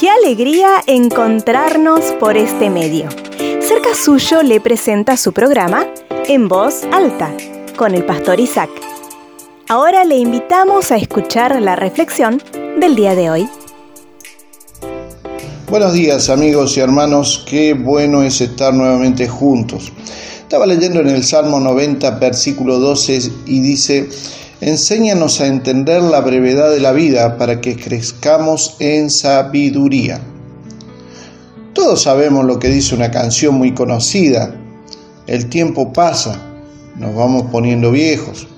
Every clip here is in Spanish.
Qué alegría encontrarnos por este medio. Cerca suyo le presenta su programa En Voz Alta con el pastor Isaac. Ahora le invitamos a escuchar la reflexión del día de hoy. Buenos días amigos y hermanos, qué bueno es estar nuevamente juntos. Estaba leyendo en el Salmo 90, versículo 12 y dice, Enséñanos a entender la brevedad de la vida para que crezcamos en sabiduría. Todos sabemos lo que dice una canción muy conocida. El tiempo pasa, nos vamos poniendo viejos.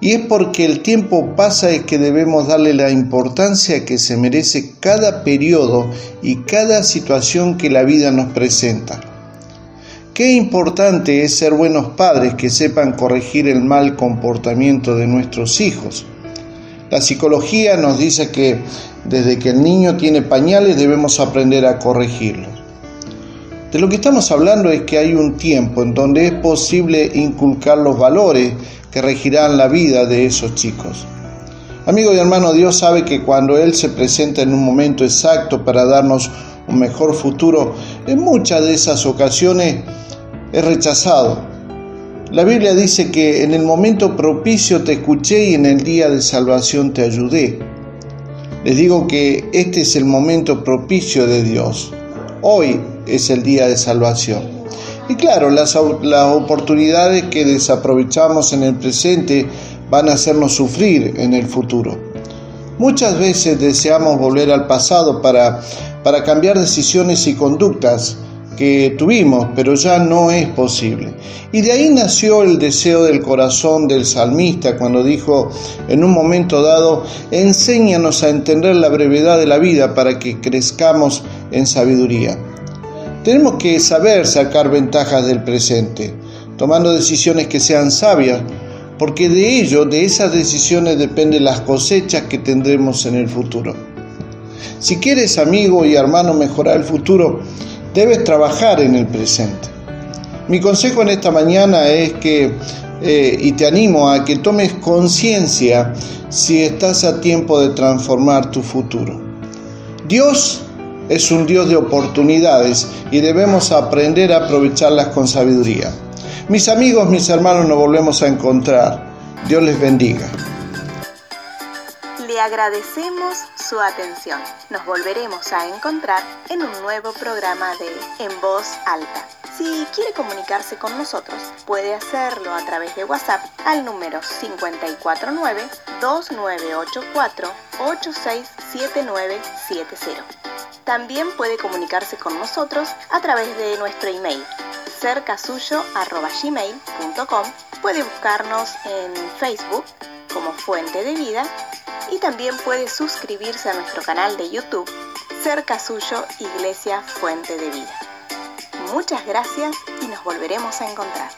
Y es porque el tiempo pasa es que debemos darle la importancia que se merece cada periodo y cada situación que la vida nos presenta. Qué importante es ser buenos padres que sepan corregir el mal comportamiento de nuestros hijos. La psicología nos dice que desde que el niño tiene pañales debemos aprender a corregirlo. De lo que estamos hablando es que hay un tiempo en donde es posible inculcar los valores que regirán la vida de esos chicos. Amigo y hermano, Dios sabe que cuando Él se presenta en un momento exacto para darnos un mejor futuro, en muchas de esas ocasiones es rechazado. La Biblia dice que en el momento propicio te escuché y en el día de salvación te ayudé. Les digo que este es el momento propicio de Dios. Hoy es el día de salvación. Y claro, las, oportunidades que desaprovechamos en el presente van a hacernos sufrir en el futuro. Muchas veces deseamos volver al pasado para, para cambiar decisiones y conductas que tuvimos, pero ya no es posible. Y de ahí nació el deseo del corazón del salmista cuando dijo en un momento dado, enséñanos a entender la brevedad de la vida para que crezcamos en sabiduría. Tenemos que saber sacar ventajas del presente, tomando decisiones que sean sabias, porque de ello, de esas decisiones dependen las cosechas que tendremos en el futuro. Si quieres, amigo y hermano, mejorar el futuro, debes trabajar en el presente. Mi consejo en esta mañana es que, eh, y te animo a que tomes conciencia si estás a tiempo de transformar tu futuro. Dios es un Dios de oportunidades y debemos aprender a aprovecharlas con sabiduría. Mis amigos, mis hermanos, nos volvemos a encontrar. Dios les bendiga. Le agradecemos su atención. Nos volveremos a encontrar en un nuevo programa de En Voz Alta. Si quiere comunicarse con nosotros, puede hacerlo a través de WhatsApp al número 549-2984-867970. También puede comunicarse con nosotros a través de nuestro email cercasuyo.gmail.com Puede buscarnos en Facebook como Fuente de Vida y también puede suscribirse a nuestro canal de YouTube Cerca Suyo Iglesia Fuente de Vida. Muchas gracias y nos volveremos a encontrar.